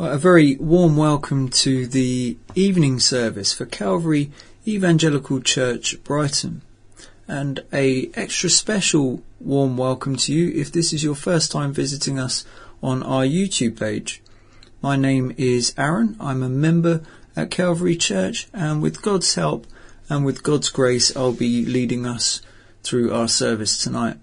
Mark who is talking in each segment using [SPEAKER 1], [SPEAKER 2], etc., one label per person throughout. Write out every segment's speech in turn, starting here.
[SPEAKER 1] Well, a very warm welcome to the evening service for Calvary Evangelical Church Brighton and a extra special warm welcome to you if this is your first time visiting us on our YouTube page. My name is Aaron. I'm a member at Calvary Church and with God's help and with God's grace I'll be leading us through our service tonight.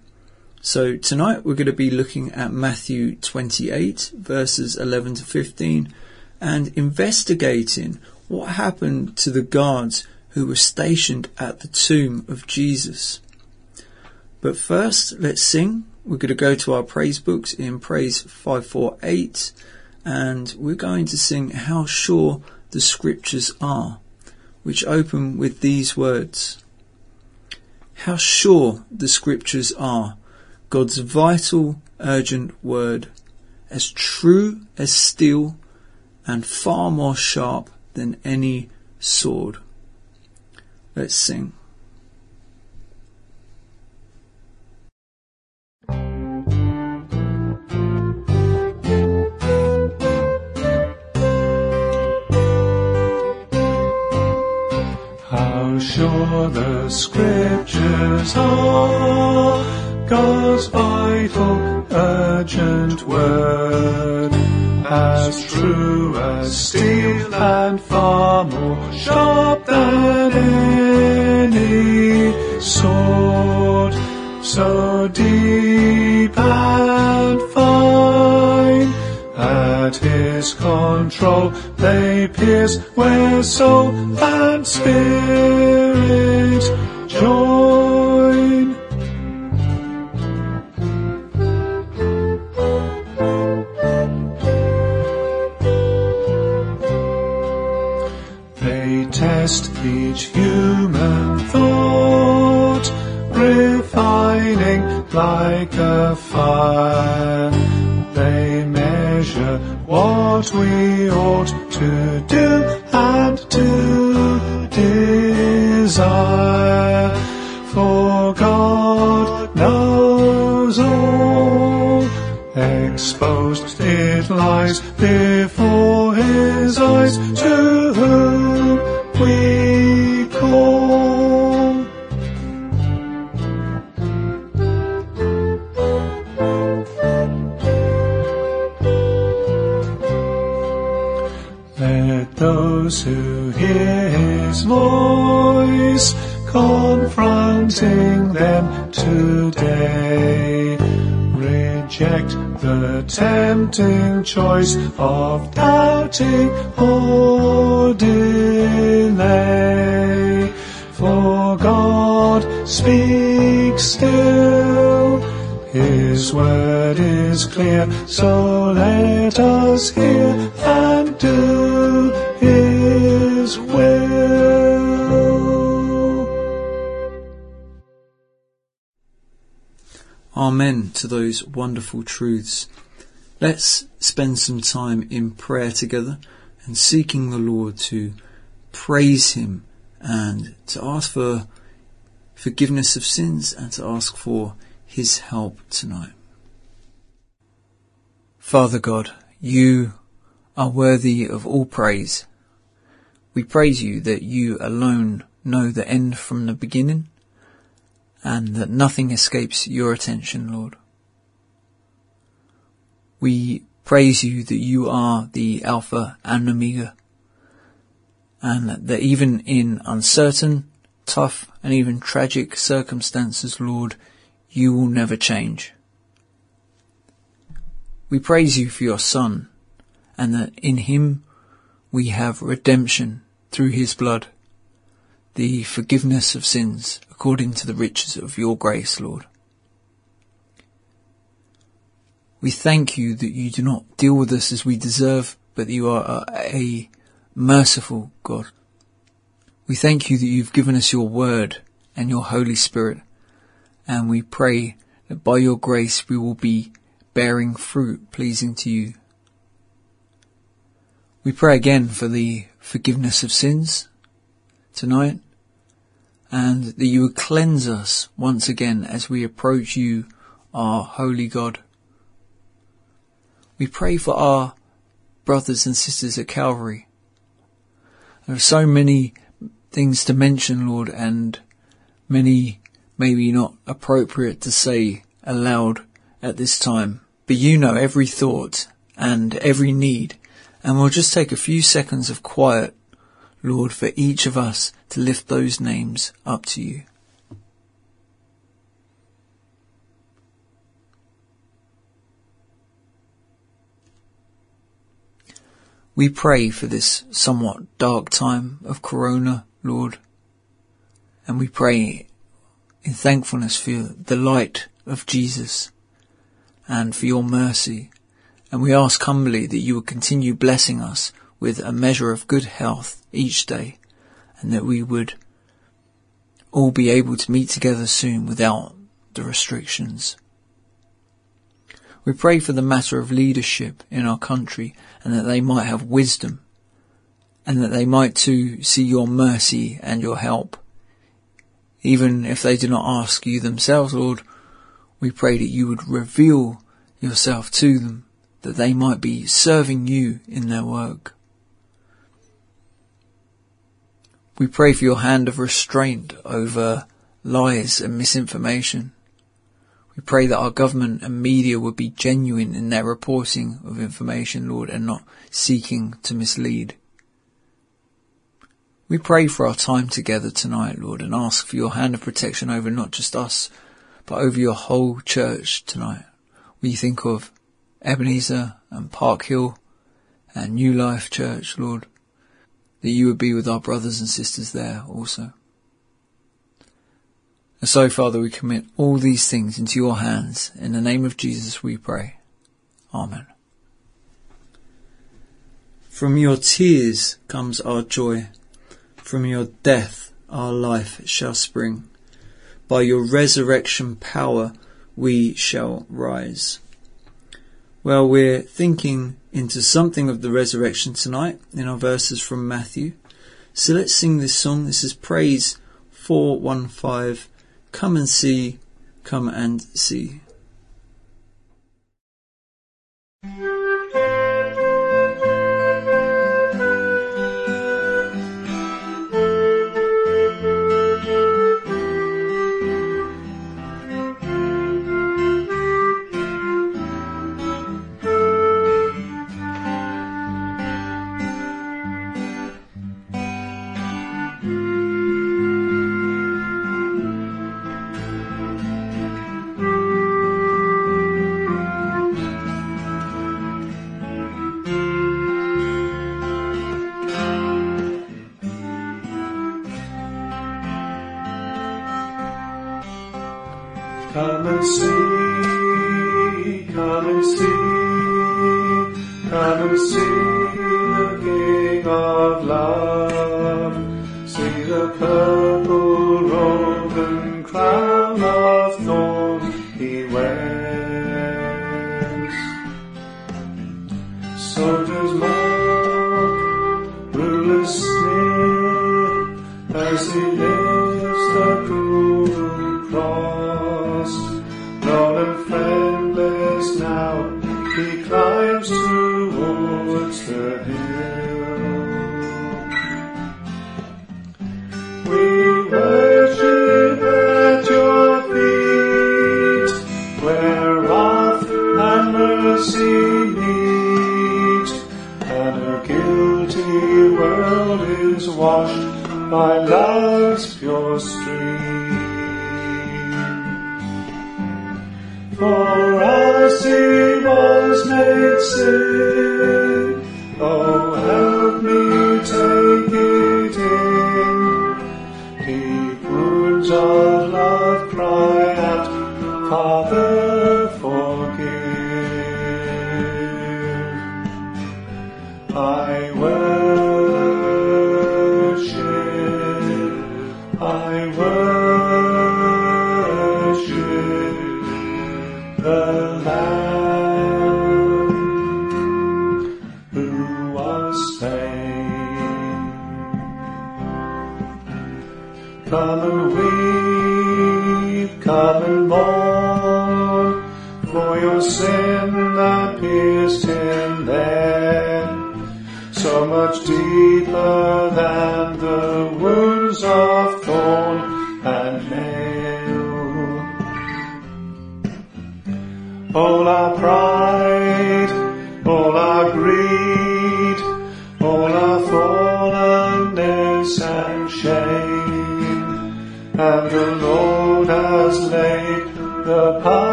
[SPEAKER 1] So tonight we're going to be looking at Matthew 28 verses 11 to 15 and investigating what happened to the guards who were stationed at the tomb of Jesus. But first, let's sing. We're going to go to our praise books in Praise 548 and we're going to sing How Sure the Scriptures Are, which open with these words. How sure the Scriptures are God's vital, urgent word, as true as steel and far more sharp than any sword. Let's sing.
[SPEAKER 2] How sure the scriptures are God's vital, urgent word, as true as steel and far more sharp than any sword, so deep and fine. At his control they pierce where soul and spirit like a fire. They measure what we ought to do and to desire. For God knows all, exposed it lies before his eyes to those who hear his voice confronting them today reject the tempting choice of doubting or delay. For God speaks still, His word is clear, so let us hear and do His will.
[SPEAKER 1] Amen to those wonderful truths. Let's spend some time in prayer together and seeking the Lord to praise Him and to ask for forgiveness of sins and to ask for His help tonight. Father God, you are worthy of all praise. We praise you that you alone know the end from the beginning and that nothing escapes your attention, Lord. We praise you that you are the Alpha and Omega, and that even in uncertain, tough, and even tragic circumstances, Lord, you will never change. We praise you for your Son, and that in him we have redemption through his blood, the forgiveness of sins according to the riches of your grace, Lord. We thank you that you do not deal with us as we deserve, but that you are a, merciful God. We thank you that you've given us your word and your Holy Spirit, and we pray that by your grace we will be bearing fruit pleasing to you. We pray again for the forgiveness of sins tonight, and that you would cleanse us once again as we approach you, our holy God. We pray for our brothers and sisters at Calvary. There are so many things to mention, Lord, and many maybe not appropriate to say aloud at this time. But you know every thought and every need, and we'll just take a few seconds of quiet, Lord, for each of us to lift those names up to you. We pray for this somewhat dark time of Corona, Lord, and we pray in thankfulness for the light of Jesus and for your mercy. And we ask humbly that you would continue blessing us with a measure of good health each day and that we would all be able to meet together soon without the restrictions. We pray for the matter of leadership in our country and that they might have wisdom and that they might too see your mercy and your help. Even if they do not ask you themselves, Lord, we pray that you would reveal yourself to them, that they might be serving you in their work. We pray for your hand of restraint over lies and misinformation. We pray that our government and media would be genuine in their reporting of information, Lord, and not seeking to mislead. We pray for our time together tonight, Lord, and ask for your hand of protection over not just us, but over your whole church tonight. We think of Ebenezer and Park Hill and New Life Church, Lord, that you would be with our brothers and sisters there also. And so, Father, we commit all these things into your hands. In the name of Jesus we pray. Amen. From your tears comes our joy. From your death our life shall spring. By your resurrection power we shall rise. Well, we're thinking into something of the resurrection tonight in our verses from Matthew. So let's sing this song. This is Praise 415 Come and see, come and see.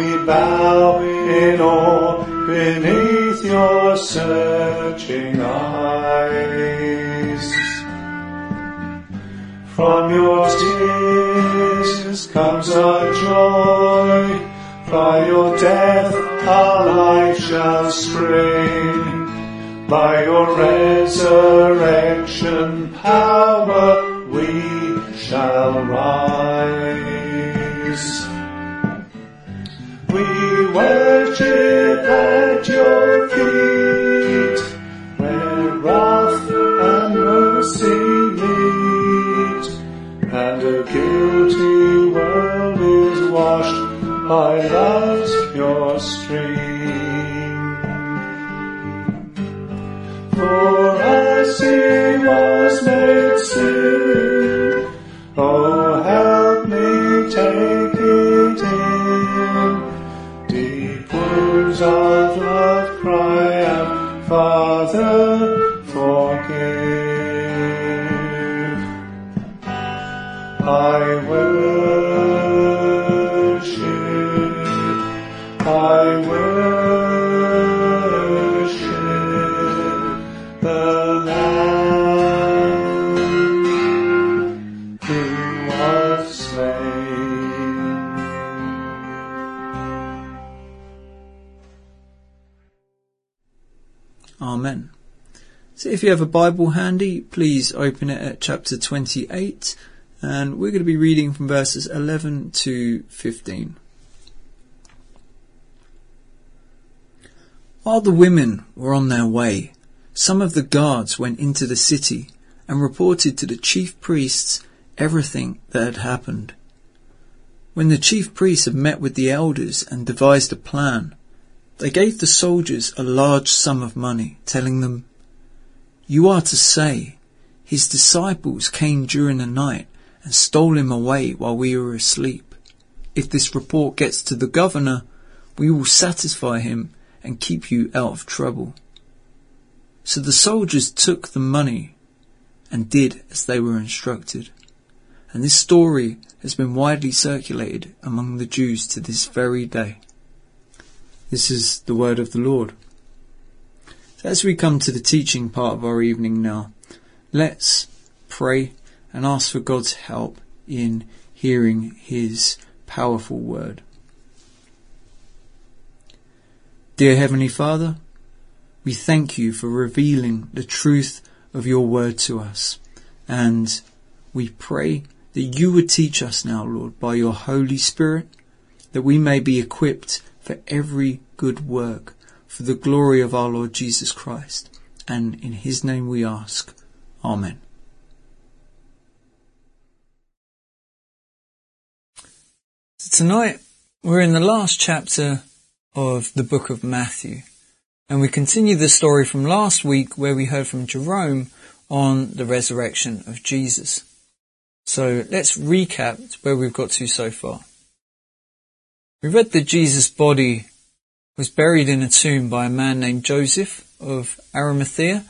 [SPEAKER 2] We bow in awe beneath your searching eyes. From your tears comes our joy, by your death our life shall spring. By your resurrection power we shall rise. Worship at your feet, where wrath and mercy meet, and a guilty world is washed by love's pure stream. For us he was made sin. Of cry out, Father, forgive. I worship,
[SPEAKER 1] Amen. So if you have a Bible handy, please open it at chapter 28 and we're going to be reading from verses 11 to 15. While the women were on their way, some of the guards went into the city and reported to the chief priests everything that had happened. When the chief priests had met with the elders and devised a plan, they gave the soldiers a large sum of money, telling them, You are to say, his disciples came during the night and stole him away while we were asleep. If this report gets to the governor, we will satisfy him and keep you out of trouble. So the soldiers took the money and did as they were instructed. And this story has been widely circulated among the Jews to this very day. This is the word of the Lord. So as we come to the teaching part of our evening now, let's pray and ask for God's help in hearing His powerful word. Dear Heavenly Father, we thank you for revealing the truth of your word to us. And we pray that you would teach us now, Lord, by your Holy Spirit, that we may be equipped for every good work for the glory of our Lord Jesus Christ. And in his name we ask. Amen. So tonight we're in the last chapter of the book of Matthew and we continue the story from last week where we heard from Jerome on the resurrection of Jesus. So let's recap where we've got to so far. We read that Jesus' body was buried in a tomb by a man named Joseph of Arimathea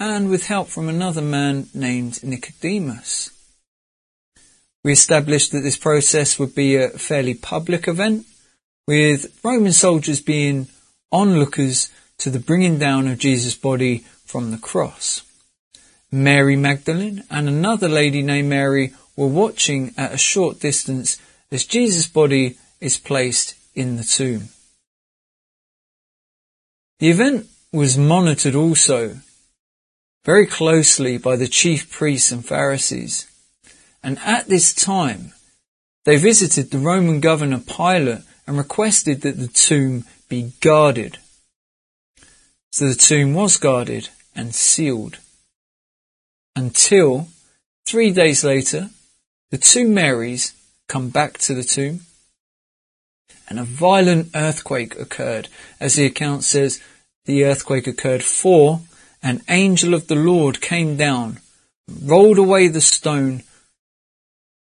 [SPEAKER 1] and with help from another man named Nicodemus. We established that this process would be a fairly public event with Roman soldiers being onlookers to the bringing down of Jesus' body from the cross. Mary Magdalene and another lady named Mary were watching at a short distance as Jesus' body is placed in the tomb. The event was monitored also very closely by the chief priests and Pharisees. And at this time, they visited the Roman governor Pilate and requested that the tomb be guarded. So the tomb was guarded and sealed until three days later, the two Marys come back to the tomb and a violent earthquake occurred. As the account says, the earthquake occurred for an angel of the Lord came down, rolled away the stone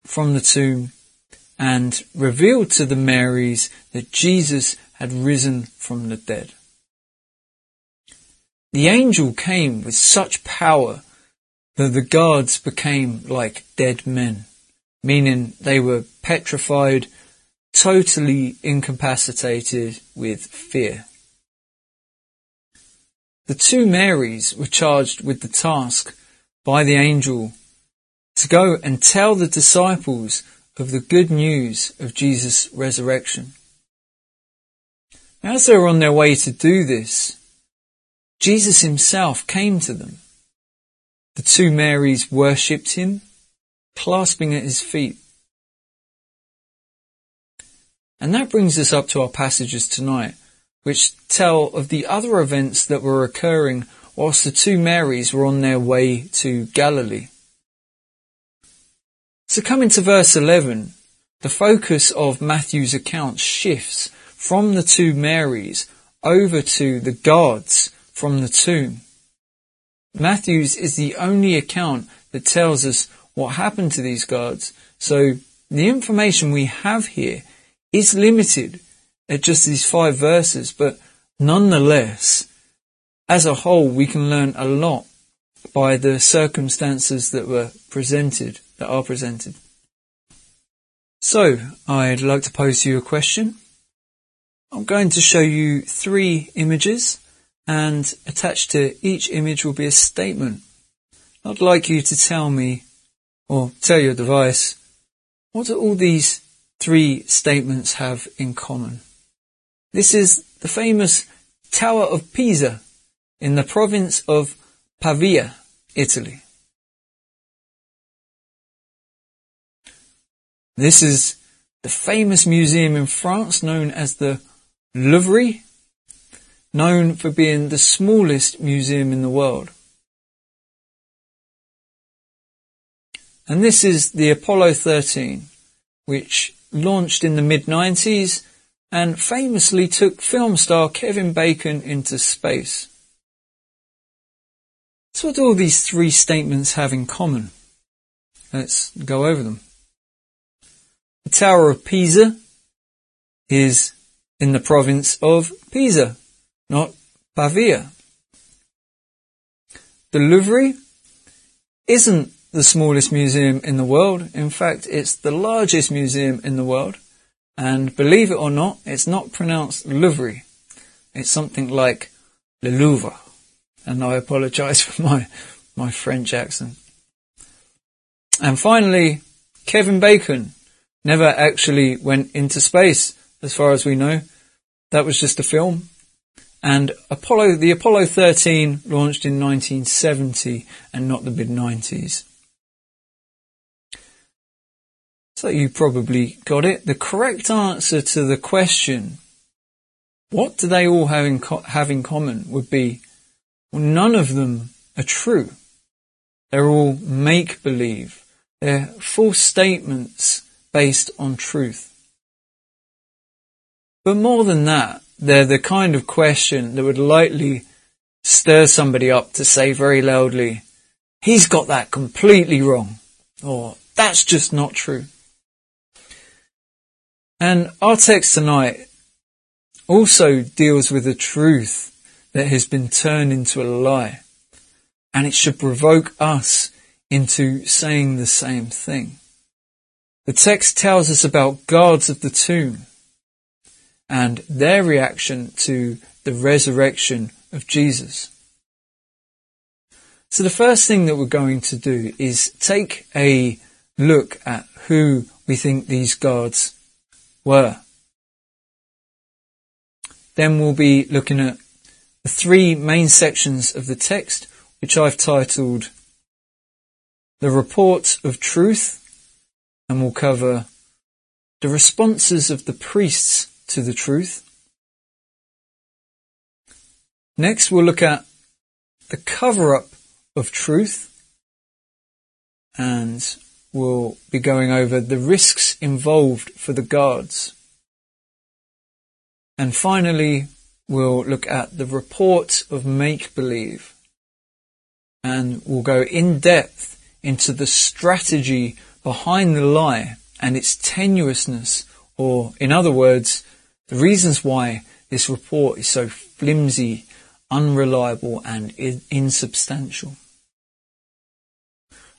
[SPEAKER 1] from the tomb and revealed to the Marys that Jesus had risen from the dead. The angel came with such power that the guards became like dead men, meaning they were petrified, totally incapacitated with fear. The two Marys were charged with the task by the angel to go and tell the disciples of the good news of Jesus' resurrection. As they were on their way to do this, Jesus himself came to them the two Marys worshipped him, clasping at his feet. And that brings us up to our passages tonight, which tell of the other events that were occurring whilst the two Marys were on their way to Galilee. So coming to verse 11, the focus of Matthew's account shifts from the two Marys over to the guards from the tomb. Matthew's is the only account that tells us what happened to these guards. So the information we have here is limited at just these five verses, but nonetheless, as a whole, we can learn a lot by the circumstances that were presented, that are presented. So, I'd like to pose you a question. I'm going to show you three images and attached to each image will be a statement. I'd like you to tell me, or tell your device, what do all these three statements have in common? This is the famous Tower of Pisa in the province of Pavia, Italy. This is the famous museum in France known as the Louvre known for being the smallest museum in the world. And this is the Apollo 13, which launched in the mid 90s and famously took film star Kevin Bacon into space. So what do all these three statements have in common? Let's go over them. The Tower of Pisa is in the province of Pisa not Pavia. The Louvre isn't the smallest museum in the world. In fact, it's the largest museum in the world. And believe it or not, it's not pronounced Louvre. It's something like Le Louvre. And I apologize for my, my French accent. And finally, Kevin Bacon never actually went into space, as far as we know. That was just a film. And Apollo, the Apollo 13 launched in 1970 and not the mid 90s. So you probably got it. The correct answer to the question, what do they all have in, co- have in common would be, well, none of them are true. They're all make believe. They're false statements based on truth. But more than that, they're the kind of question that would likely stir somebody up to say very loudly, he's got that completely wrong, or that's just not true. And our text tonight also deals with a truth that has been turned into a lie. And it should provoke us into saying the same thing. The text tells us about guards of the tomb and their reaction to the resurrection of Jesus. So the first thing that we're going to do is take a look at who we think these guards were. Then we'll be looking at the three main sections of the text, which I've titled The Report of Truth, and we'll cover the responses of the priests to the truth. Next, we'll look at the cover up of truth, and we'll be going over the risks involved for the guards. And finally, we'll look at the report of make believe. And we'll go in depth into the strategy behind the lie and its tenuousness, or in other words, the reasons why this report is so flimsy, unreliable, and insubstantial.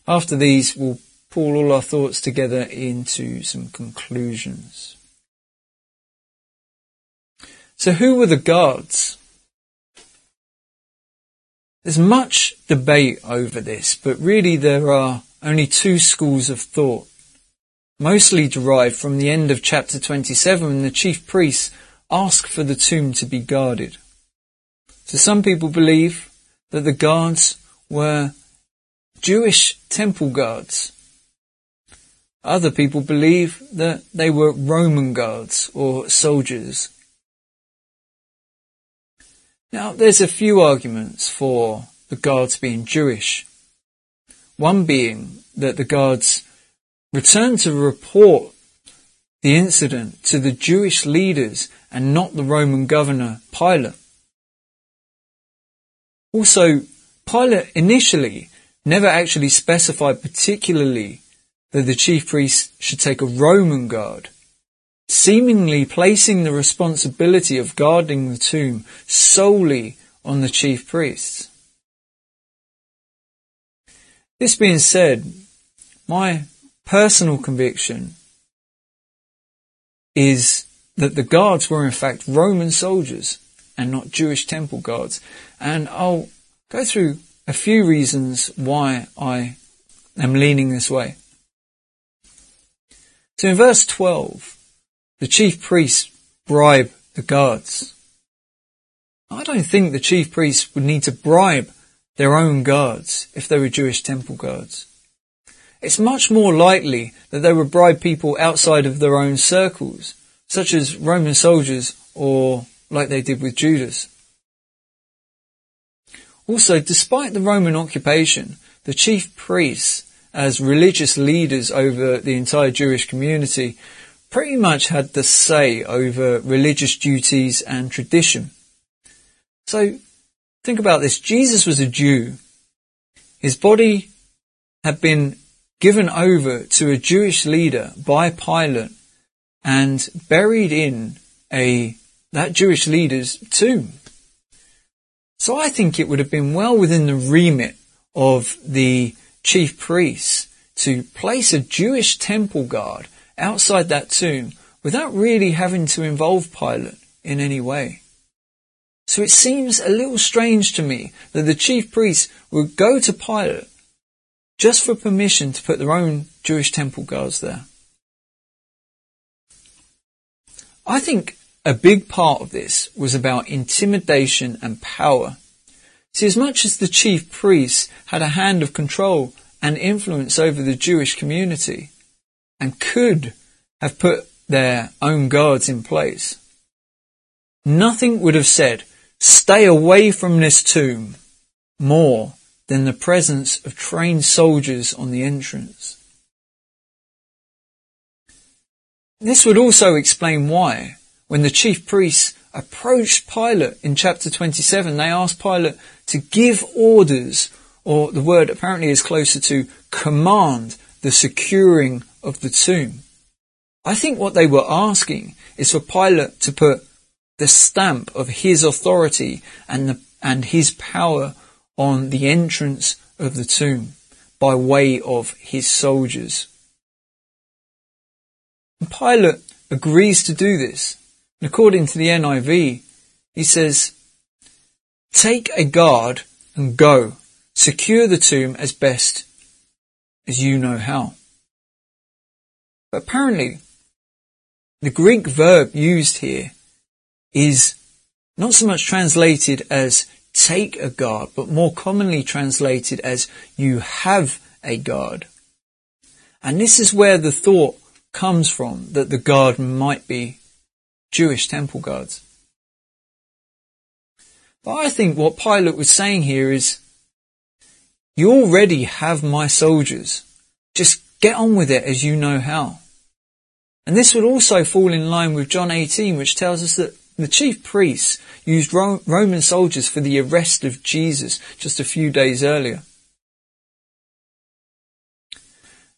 [SPEAKER 1] After these, we'll pull all our thoughts together into some conclusions. So who were the guards? There's much debate over this, but really there are only two schools of thought, mostly derived from the end of chapter 27 when the chief priests ask for the tomb to be guarded. So some people believe that the guards were Jewish temple guards. Other people believe that they were Roman guards or soldiers now, there's a few arguments for the guards being Jewish. One being that the guards returned to report the incident to the Jewish leaders and not the Roman governor Pilate. Also, Pilate initially never actually specified particularly that the chief priest should take a Roman guard seemingly placing the responsibility of guarding the tomb solely on the chief priests. This being said, my personal conviction is that the guards were in fact Roman soldiers and not Jewish temple guards. And I'll go through a few reasons why I am leaning this way. So in verse 12, the chief priests bribe the guards. I don't think the chief priests would need to bribe their own guards if they were Jewish temple guards. It's much more likely that they would bribe people outside of their own circles, such as Roman soldiers or like they did with Judas. Also, despite the Roman occupation, the chief priests, as religious leaders over the entire Jewish community, pretty much had the say over religious duties and tradition. So think about this. Jesus was a Jew. His body had been given over to a Jewish leader by Pilate and buried in a, that Jewish leader's tomb. So I think it would have been well within the remit of the chief priests to place a Jewish temple guard outside that tomb without really having to involve Pilate in any way. So it seems a little strange to me that the chief priests would go to Pilate just for permission to put their own Jewish temple guards there. I think a big part of this was about intimidation and power. See, as much as the chief priests had a hand of control and influence over the Jewish community, and could have put their own guards in place. Nothing would have said, stay away from this tomb more than the presence of trained soldiers on the entrance. This would also explain why, when the chief priests approached Pilate in chapter 27. They asked Pilate to give orders, or the word apparently is closer to command, the securing of the tomb. I think what they were asking is for Pilate to put the stamp of his authority and the, and his power on the entrance of the tomb by way of his soldiers. And Pilate agrees to do this. And according to the NIV, he says, take a guard and go. Secure the tomb as best as you know how. But apparently, the Greek verb used here is not so much translated as take a guard, but more commonly translated as you have a guard. And this is where the thought comes from that the guard might be Jewish temple guards. But I think what Pilate was saying here is, you already have my soldiers. Just get on with it as you know how. And this would also fall in line with John 18, which tells us that the chief priests used Roman soldiers for the arrest of Jesus just a few days earlier.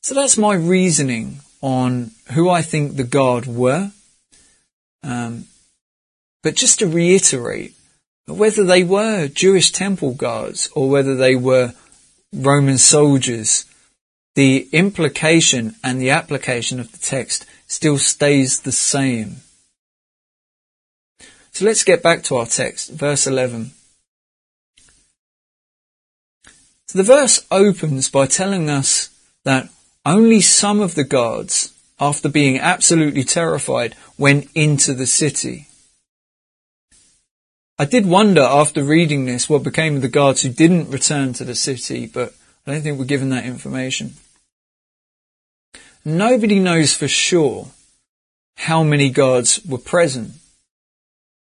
[SPEAKER 1] So that's my reasoning on who I think the guard were. Um, but just to reiterate, whether they were Jewish temple guards or whether they were Roman soldiers, the implication and the application of the text still stays the same. So let's get back to our text, verse 11. So the verse opens by telling us that only some of the guards, after being absolutely terrified, went into the city. I did wonder after reading this what became of the guards who didn't return to the city, but I don't think we're given that information. Nobody knows for sure how many guards were present.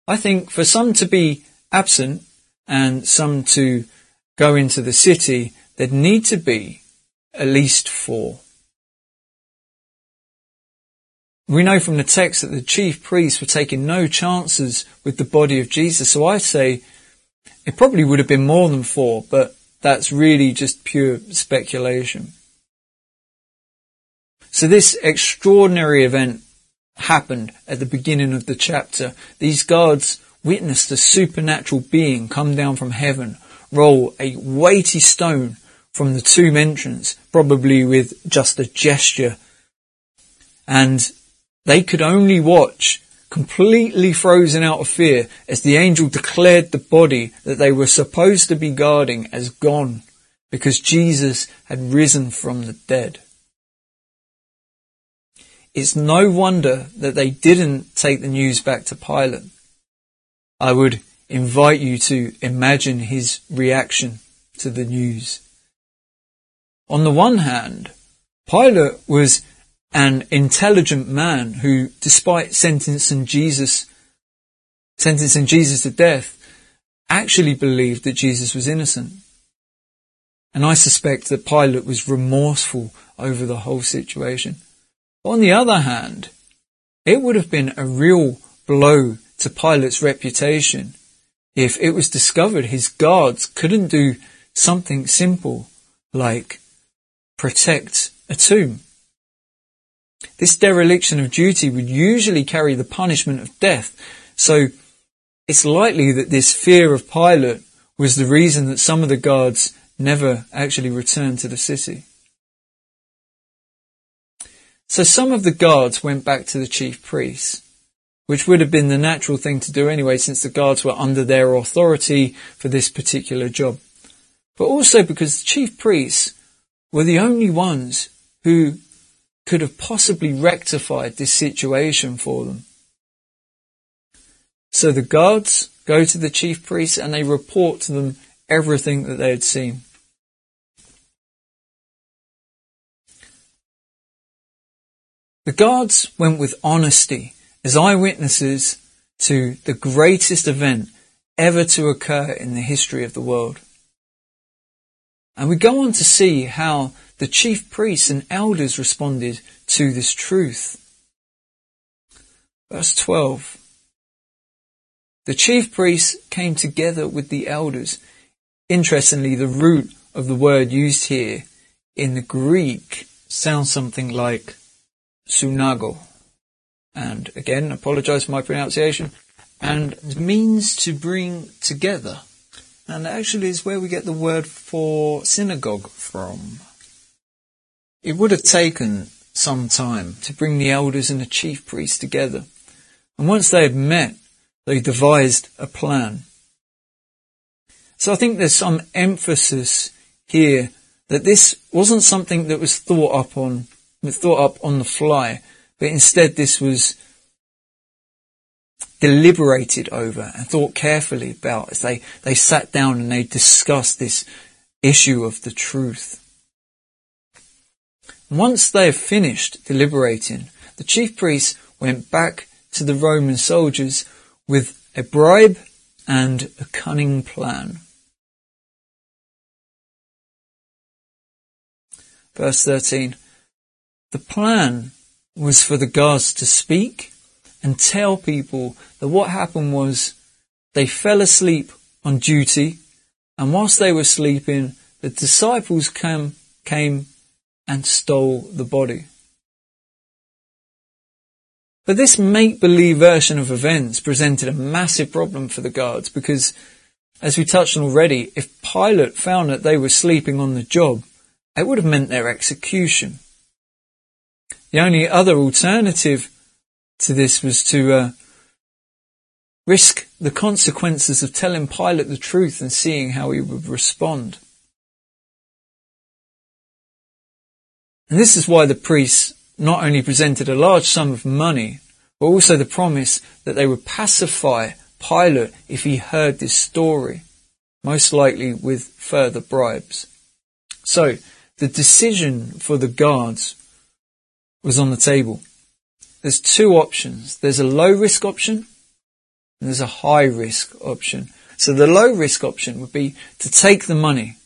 [SPEAKER 1] I think for some to be absent and some to go into the city, there'd need to be at least four. We know from the text that the chief priests were taking no chances with the body of Jesus. So I say it probably would have been more than four, but that's really just pure speculation. So this extraordinary event happened at the beginning of the chapter. These guards witnessed a supernatural being come down from heaven, roll a weighty stone from the tomb entrance, probably with just a gesture. And they could only watch, completely frozen out of fear, as the angel declared the body that they were supposed to be guarding as gone, because Jesus had risen from the dead. It's no wonder that they didn't take the news back to Pilate. I would invite you to imagine his reaction to the news. On the one hand, Pilate was an intelligent man who, despite sentencing Jesus, sentencing Jesus to death, actually believed that Jesus was innocent. And I suspect that Pilate was remorseful over the whole situation. On the other hand, it would have been a real blow to Pilate's reputation if it was discovered his guards couldn't do something simple like protect a tomb. This dereliction of duty would usually carry the punishment of death. So it's likely that this fear of Pilate was the reason that some of the guards never actually returned to the city. So some of the guards went back to the chief priests, which would have been the natural thing to do anyway, since the guards were under their authority for this particular job. But also because the chief priests were the only ones who could have possibly rectified this situation for them. So the guards go to the chief priests and they report to them everything that they had seen. The guards went with honesty as eyewitnesses to the greatest event ever to occur in the history of the world. And we go on to see how the chief priests and elders responded to this truth. Verse 12. The chief priests came together with the elders. Interestingly, the root of the word used here in the Greek sounds something like sunago. And again, apologize for my pronunciation. And means to bring together. And actually is where we get the word for synagogue from. It would have taken some time to bring the elders and the chief priests together. And once they had met, they devised a plan. So I think there's some emphasis here that this wasn't something that was thought up on, thought up on the fly, but instead this was deliberated over and thought carefully about as they, they sat down and they discussed this issue of the truth. Once they had finished deliberating, the chief priests went back to the Roman soldiers with a bribe and a cunning plan. Verse 13. The plan was for the guards to speak and tell people that what happened was they fell asleep on duty and whilst they were sleeping, the disciples came, came and stole the body. But this make-believe version of events presented a massive problem for the guards because, as we touched on already, if Pilate found that they were sleeping on the job, it would have meant their execution. The only other alternative to this was to uh, risk the consequences of telling Pilate the truth and seeing how he would respond. And this is why the priests not only presented a large sum of money, but also the promise that they would pacify Pilate if he heard this story, most likely with further bribes. So, the decision for the guards was on the table. There's two options. There's a low risk option and there's a high risk option. So the low risk option would be to take the money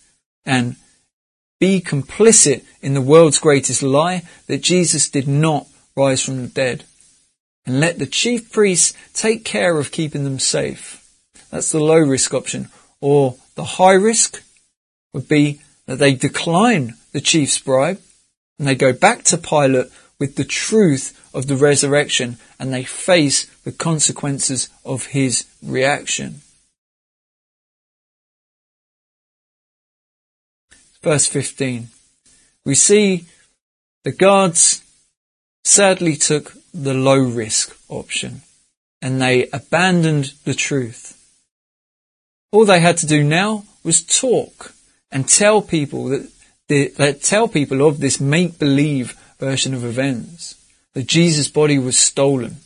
[SPEAKER 1] and be complicit in the world's greatest lie that Jesus did not rise from the dead. And let the chief priests take care of keeping them safe. That's the low risk option. Or the high risk would be that they decline the chief's bribe and they go back to Pilate with the truth of the resurrection and they face the consequences of his reaction. Verse 15. We see the guards sadly took the low risk option and they abandoned the truth. All they had to do now was talk and tell people that, that tell people of this make believe version of events that Jesus' body was stolen.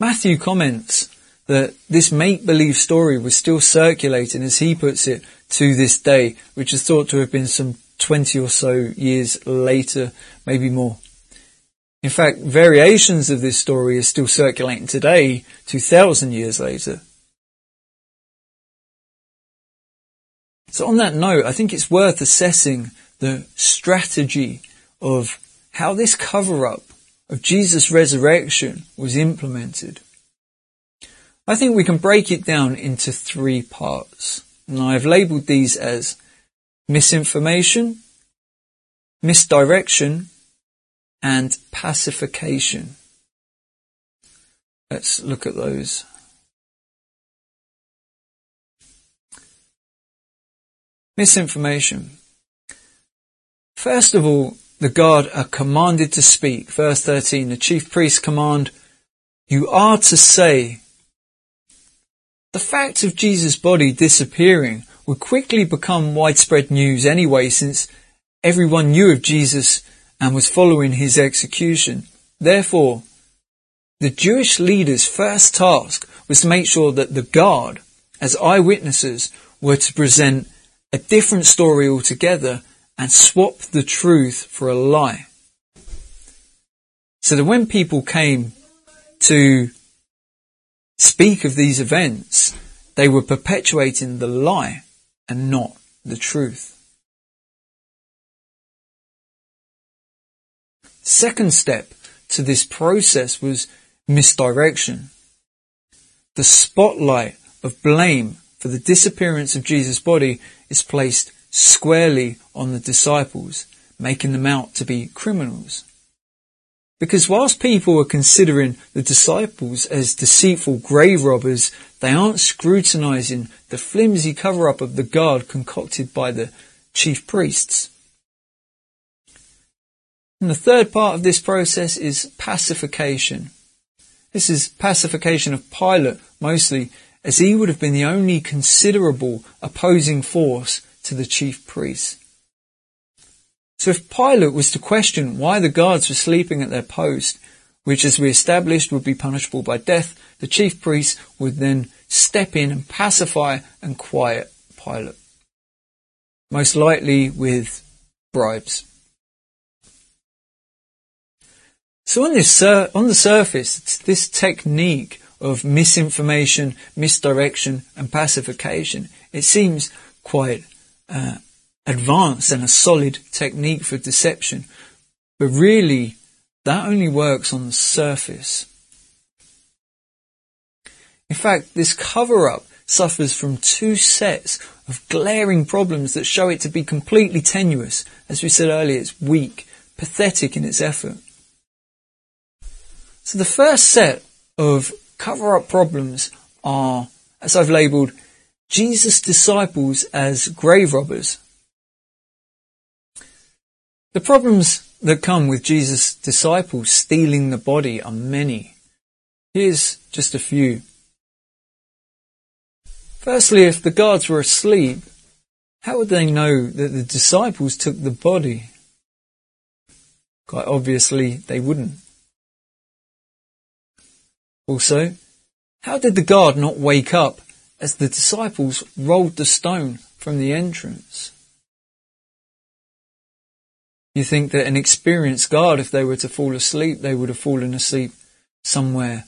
[SPEAKER 1] Matthew comments that this make-believe story was still circulating, as he puts it, to this day, which is thought to have been some 20 or so years later, maybe more. In fact, variations of this story are still circulating today, 2000 years later. So on that note, I think it's worth assessing the strategy of how this cover up of Jesus' resurrection was implemented. I think we can break it down into three parts. And I've labeled these as misinformation, misdirection, and pacification. Let's look at those. Misinformation. First of all, the guard are commanded to speak. Verse 13, the chief priests command, you are to say, the fact of Jesus' body disappearing would quickly become widespread news anyway since everyone knew of Jesus and was following his execution. Therefore, the Jewish leaders' first task was to make sure that the guard, as eyewitnesses, were to present a different story altogether and swap the truth for a lie. So that when people came to speak of these events, they were perpetuating the lie and not the truth. Second step to this process was misdirection. The spotlight of blame for the disappearance of Jesus' body is placed squarely on the disciples, making them out to be criminals. Because whilst people are considering the disciples as deceitful grave robbers, they aren't scrutinizing the flimsy cover up of the guard concocted by the chief priests. And the third part of this process is pacification. This is pacification of Pilate mostly as he would have been the only considerable opposing force to the chief priests. So if Pilate was to question why the guards were sleeping at their post, which as we established would be punishable by death, the chief priests would then step in and pacify and quiet Pilate. Most likely with bribes. So on this, sur- on the surface, this technique of misinformation, misdirection and pacification, it seems quite uh, advanced and a solid technique for deception. But really, that only works on the surface. In fact, this cover up suffers from two sets of glaring problems that show it to be completely tenuous. As we said earlier, it's weak, pathetic in its effort. So the first set of cover up problems are, as I've labelled, Jesus' disciples as grave robbers. The problems that come with Jesus' disciples stealing the body are many. Here's just a few. Firstly, if the guards were asleep, how would they know that the disciples took the body? Quite obviously, they wouldn't. Also, how did the guard not wake up as the disciples rolled the stone from the entrance? You think that an experienced guard, if they were to fall asleep, they would have fallen asleep somewhere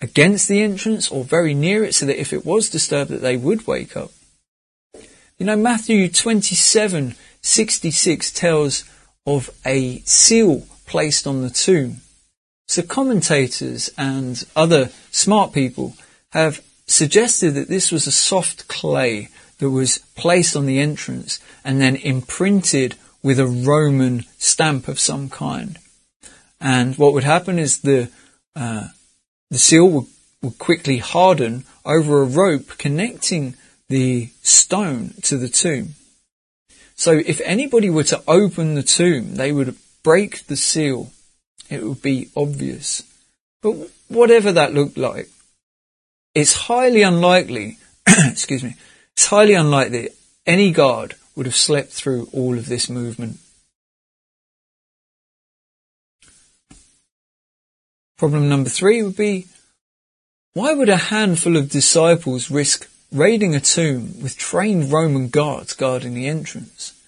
[SPEAKER 1] against the entrance or very near it so that if it was disturbed that they would wake up. You know, Matthew 27, 66 tells of a seal placed on the tomb. So commentators and other smart people have suggested that this was a soft clay that was placed on the entrance and then imprinted with a Roman stamp of some kind. And what would happen is the uh, the seal would, would quickly harden over a rope connecting the stone to the tomb. So if anybody were to open the tomb, they would break the seal it would be obvious. But whatever that looked like, it's highly unlikely, excuse me, it's highly unlikely any guard would have slept through all of this movement. Problem number three would be, why would a handful of disciples risk raiding a tomb with trained Roman guards guarding the entrance?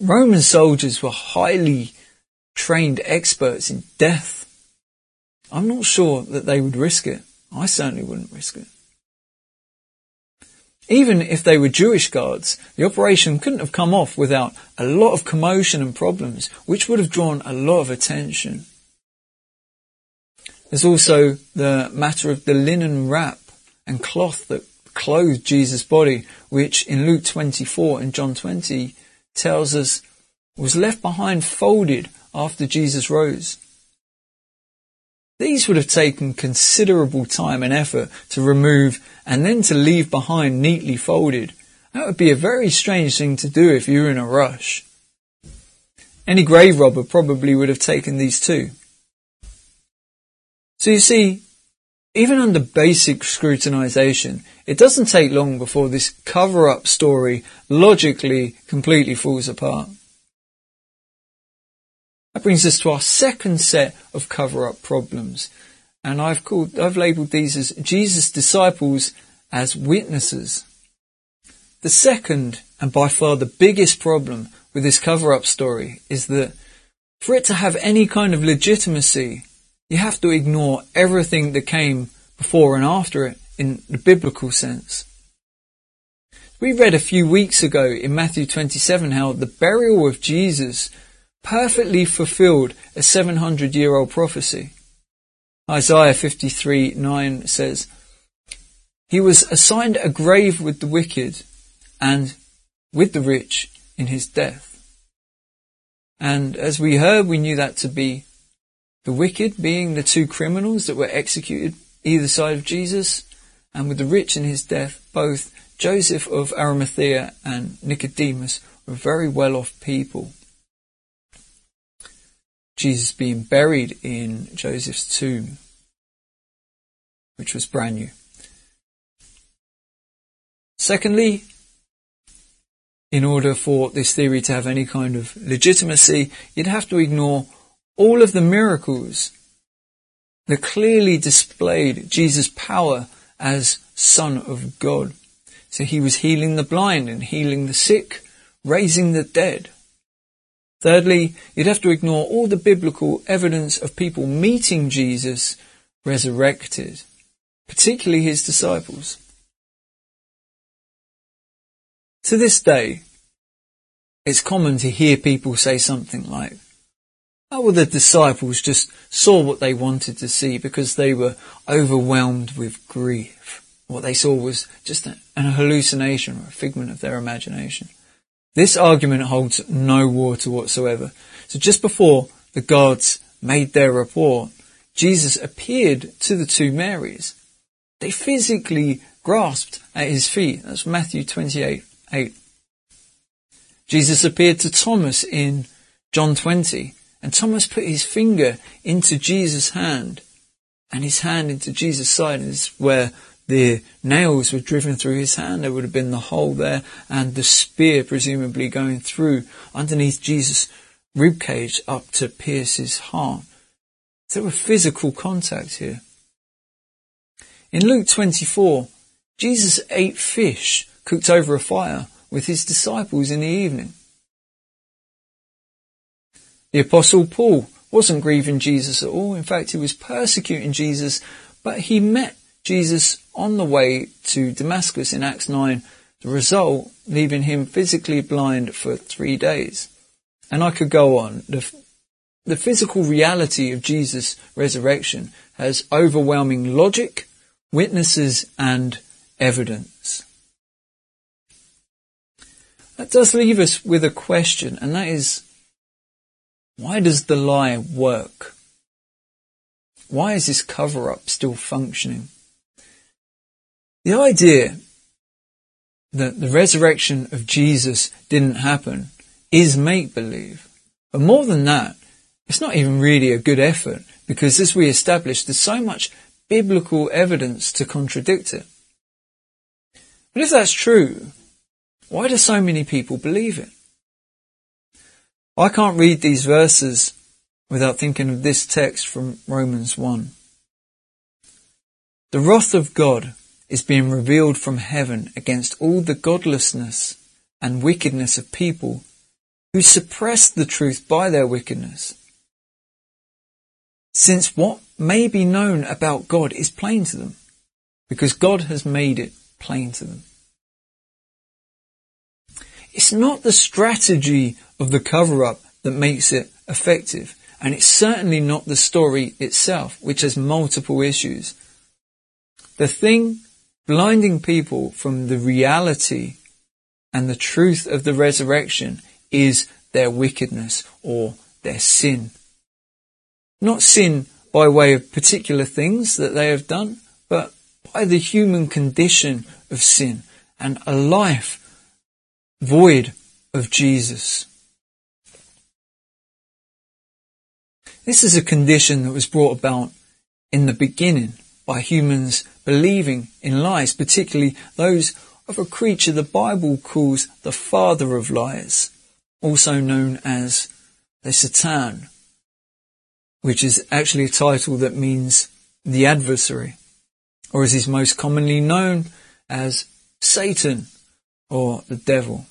[SPEAKER 1] Roman soldiers were highly trained experts in death. I'm not sure that they would risk it. I certainly wouldn't risk it. Even if they were Jewish guards, the operation couldn't have come off without a lot of commotion and problems, which would have drawn a lot of attention. There's also the matter of the linen wrap and cloth that clothed Jesus' body, which in Luke 24 and John 20 tells us was left behind folded after Jesus rose. These would have taken considerable time and effort to remove and then to leave behind neatly folded. That would be a very strange thing to do if you were in a rush. Any grave robber probably would have taken these too. So you see, even under basic scrutinization, it doesn't take long before this cover-up story logically completely falls apart. That brings us to our second set of cover-up problems. And I've called, I've labeled these as Jesus' disciples as witnesses. The second, and by far the biggest problem with this cover-up story is that for it to have any kind of legitimacy, you have to ignore everything that came before and after it in the biblical sense. We read a few weeks ago in Matthew 27 how the burial of Jesus perfectly fulfilled a 700 year old prophecy. Isaiah 53 9 says, He was assigned a grave with the wicked and with the rich in his death. And as we heard, we knew that to be the wicked being the two criminals that were executed either side of Jesus, and with the rich in his death, both Joseph of Arimathea and Nicodemus were very well off people. Jesus being buried in Joseph's tomb, which was brand new. Secondly, in order for this theory to have any kind of legitimacy, you'd have to ignore all of the miracles that clearly displayed Jesus' power as Son of God. So he was healing the blind and healing the sick, raising the dead. Thirdly, you'd have to ignore all the biblical evidence of people meeting Jesus resurrected, particularly his disciples. To this day, it's common to hear people say something like, Oh, well, the disciples just saw what they wanted to see because they were overwhelmed with grief. What they saw was just an hallucination or a figment of their imagination. This argument holds no water whatsoever. So just before the guards made their report, Jesus appeared to the two Marys. They physically grasped at his feet. That's Matthew 28, 8. Jesus appeared to Thomas in John 20 and Thomas put his finger into Jesus' hand and his hand into Jesus' side. And this is where the nails were driven through his hand. There would have been the hole there and the spear presumably going through underneath Jesus' ribcage up to pierce his heart. There were physical contact here. In Luke 24, Jesus ate fish cooked over a fire with his disciples in the evening. The apostle Paul wasn't grieving Jesus at all. In fact, he was persecuting Jesus, but he met Jesus on the way to Damascus in Acts 9. The result, leaving him physically blind for three days. And I could go on. The, the physical reality of Jesus' resurrection has overwhelming logic, witnesses, and evidence. That does leave us with a question, and that is, why does the lie work? Why is this cover up still functioning? The idea that the resurrection of Jesus didn't happen is make believe. But more than that, it's not even really a good effort because as we established, there's so much biblical evidence to contradict it. But if that's true, why do so many people believe it? I can't read these verses without thinking of this text from Romans 1. The wrath of God is being revealed from heaven against all the godlessness and wickedness of people who suppress the truth by their wickedness. Since what may be known about God is plain to them, because God has made it plain to them. It's not the strategy of the cover up that makes it effective. And it's certainly not the story itself, which has multiple issues. The thing blinding people from the reality and the truth of the resurrection is their wickedness or their sin. Not sin by way of particular things that they have done, but by the human condition of sin and a life void of Jesus. This is a condition that was brought about in the beginning by humans believing in lies, particularly those of a creature the Bible calls the father of lies, also known as the Satan, which is actually a title that means the adversary, or as is most commonly known as Satan or the devil.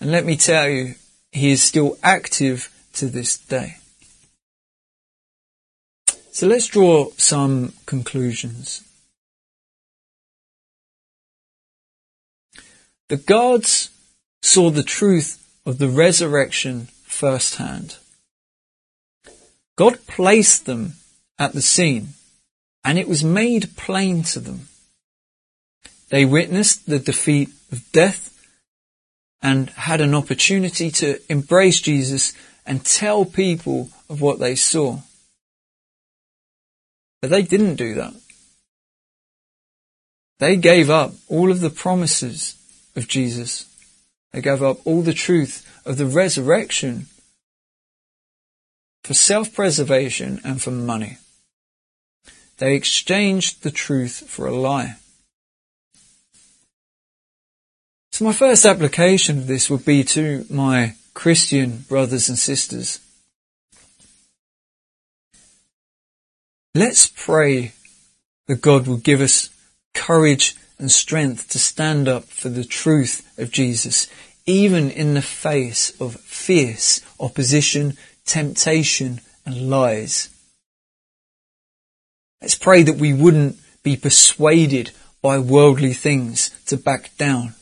[SPEAKER 1] And let me tell you, he is still active to this day. So let's draw some conclusions. The guards saw the truth of the resurrection firsthand. God placed them at the scene and it was made plain to them. They witnessed the defeat of death and had an opportunity to embrace Jesus and tell people of what they saw. But they didn't do that. They gave up all of the promises of Jesus. They gave up all the truth of the resurrection for self-preservation and for money. They exchanged the truth for a lie. So my first application of this would be to my Christian brothers and sisters. Let's pray that God will give us courage and strength to stand up for the truth of Jesus, even in the face of fierce opposition, temptation and lies. Let's pray that we wouldn't be persuaded by worldly things to back down.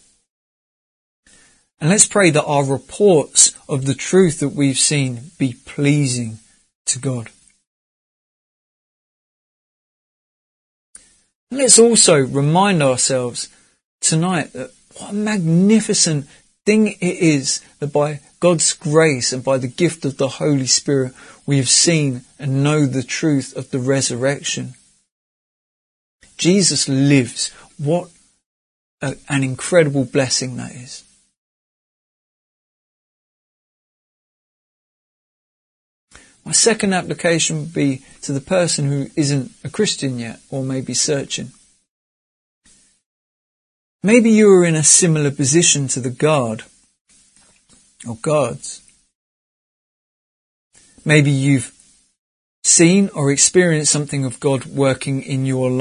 [SPEAKER 1] And let's pray that our reports of the truth that we've seen be pleasing to God. Let's also remind ourselves tonight that what a magnificent thing it is that by God's grace and by the gift of the Holy Spirit we have seen and know the truth of the resurrection. Jesus lives. What a, an incredible blessing that is. My second application would be to the person who isn't a Christian yet or maybe searching. Maybe you are in a similar position to the guard or guards. Maybe you've seen or experienced something of God working in your life.